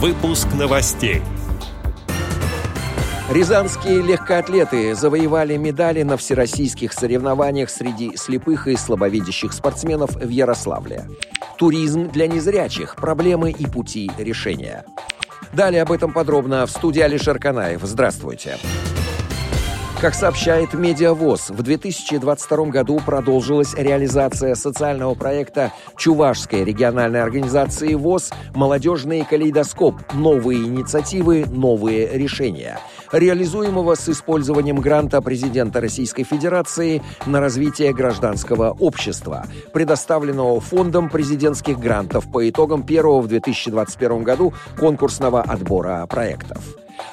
Выпуск новостей. Рязанские легкоатлеты завоевали медали на всероссийских соревнованиях среди слепых и слабовидящих спортсменов в Ярославле. Туризм для незрячих. Проблемы и пути решения. Далее об этом подробно в студии Алишер Канаев. Здравствуйте. Здравствуйте. Как сообщает Медиавоз, в 2022 году продолжилась реализация социального проекта Чувашской региональной организации ВОЗ «Молодежный калейдоскоп. Новые инициативы, новые решения», реализуемого с использованием гранта президента Российской Федерации на развитие гражданского общества, предоставленного Фондом президентских грантов по итогам первого в 2021 году конкурсного отбора проектов.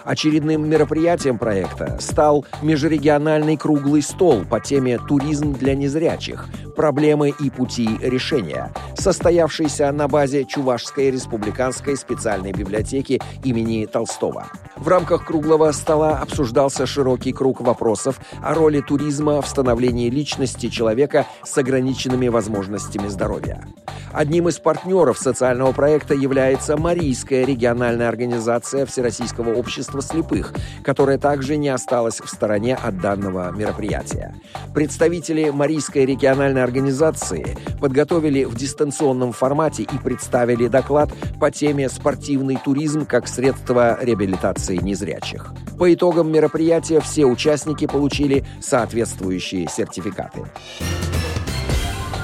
Очередным мероприятием проекта стал межрегиональный круглый стол по теме «Туризм для незрячих. Проблемы и пути решения», состоявшийся на базе Чувашской республиканской специальной библиотеки имени Толстого. В рамках круглого стола обсуждался широкий круг вопросов о роли туризма в становлении личности человека с ограниченными возможностями здоровья. Одним из партнеров социального проекта является Марийская региональная организация Всероссийского общества слепых, которая также не осталась в стороне от данного мероприятия. Представители Марийской региональной организации подготовили в дистанционном формате и представили доклад по теме «Спортивный туризм как средство реабилитации незрячих». По итогам мероприятия все участники получили соответствующие сертификаты.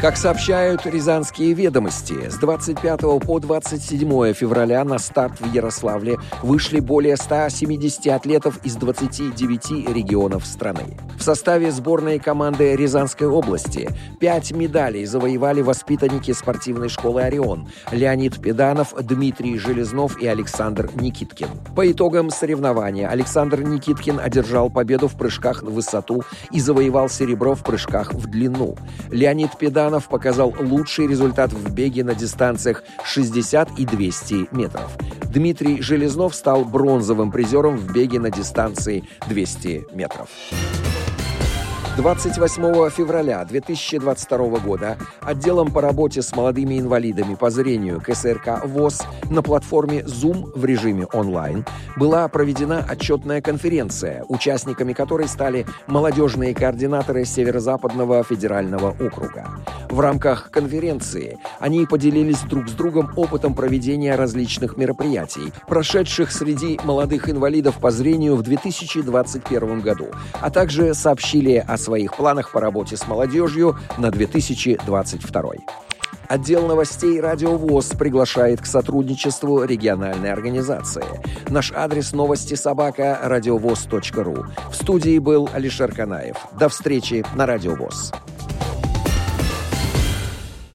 Как сообщают рязанские ведомости, с 25 по 27 февраля на старт в Ярославле вышли более 170 атлетов из 29 регионов страны. В составе сборной команды Рязанской области пять медалей завоевали воспитанники спортивной школы «Орион» Леонид Педанов, Дмитрий Железнов и Александр Никиткин. По итогам соревнования Александр Никиткин одержал победу в прыжках на высоту и завоевал серебро в прыжках в длину. Леонид Педанов Ульянов показал лучший результат в беге на дистанциях 60 и 200 метров. Дмитрий Железнов стал бронзовым призером в беге на дистанции 200 метров. 28 февраля 2022 года отделом по работе с молодыми инвалидами по зрению КСРК ВОЗ на платформе Zoom в режиме онлайн была проведена отчетная конференция, участниками которой стали молодежные координаторы Северо-Западного федерального округа. В рамках конференции они поделились друг с другом опытом проведения различных мероприятий, прошедших среди молодых инвалидов по зрению в 2021 году, а также сообщили о своих планах по работе с молодежью на 2022. Отдел новостей «Радио ВОЗ» приглашает к сотрудничеству региональной организации. Наш адрес новости собака радиовоз.ру. В студии был Алишер Канаев. До встречи на «Радио ВОЗ».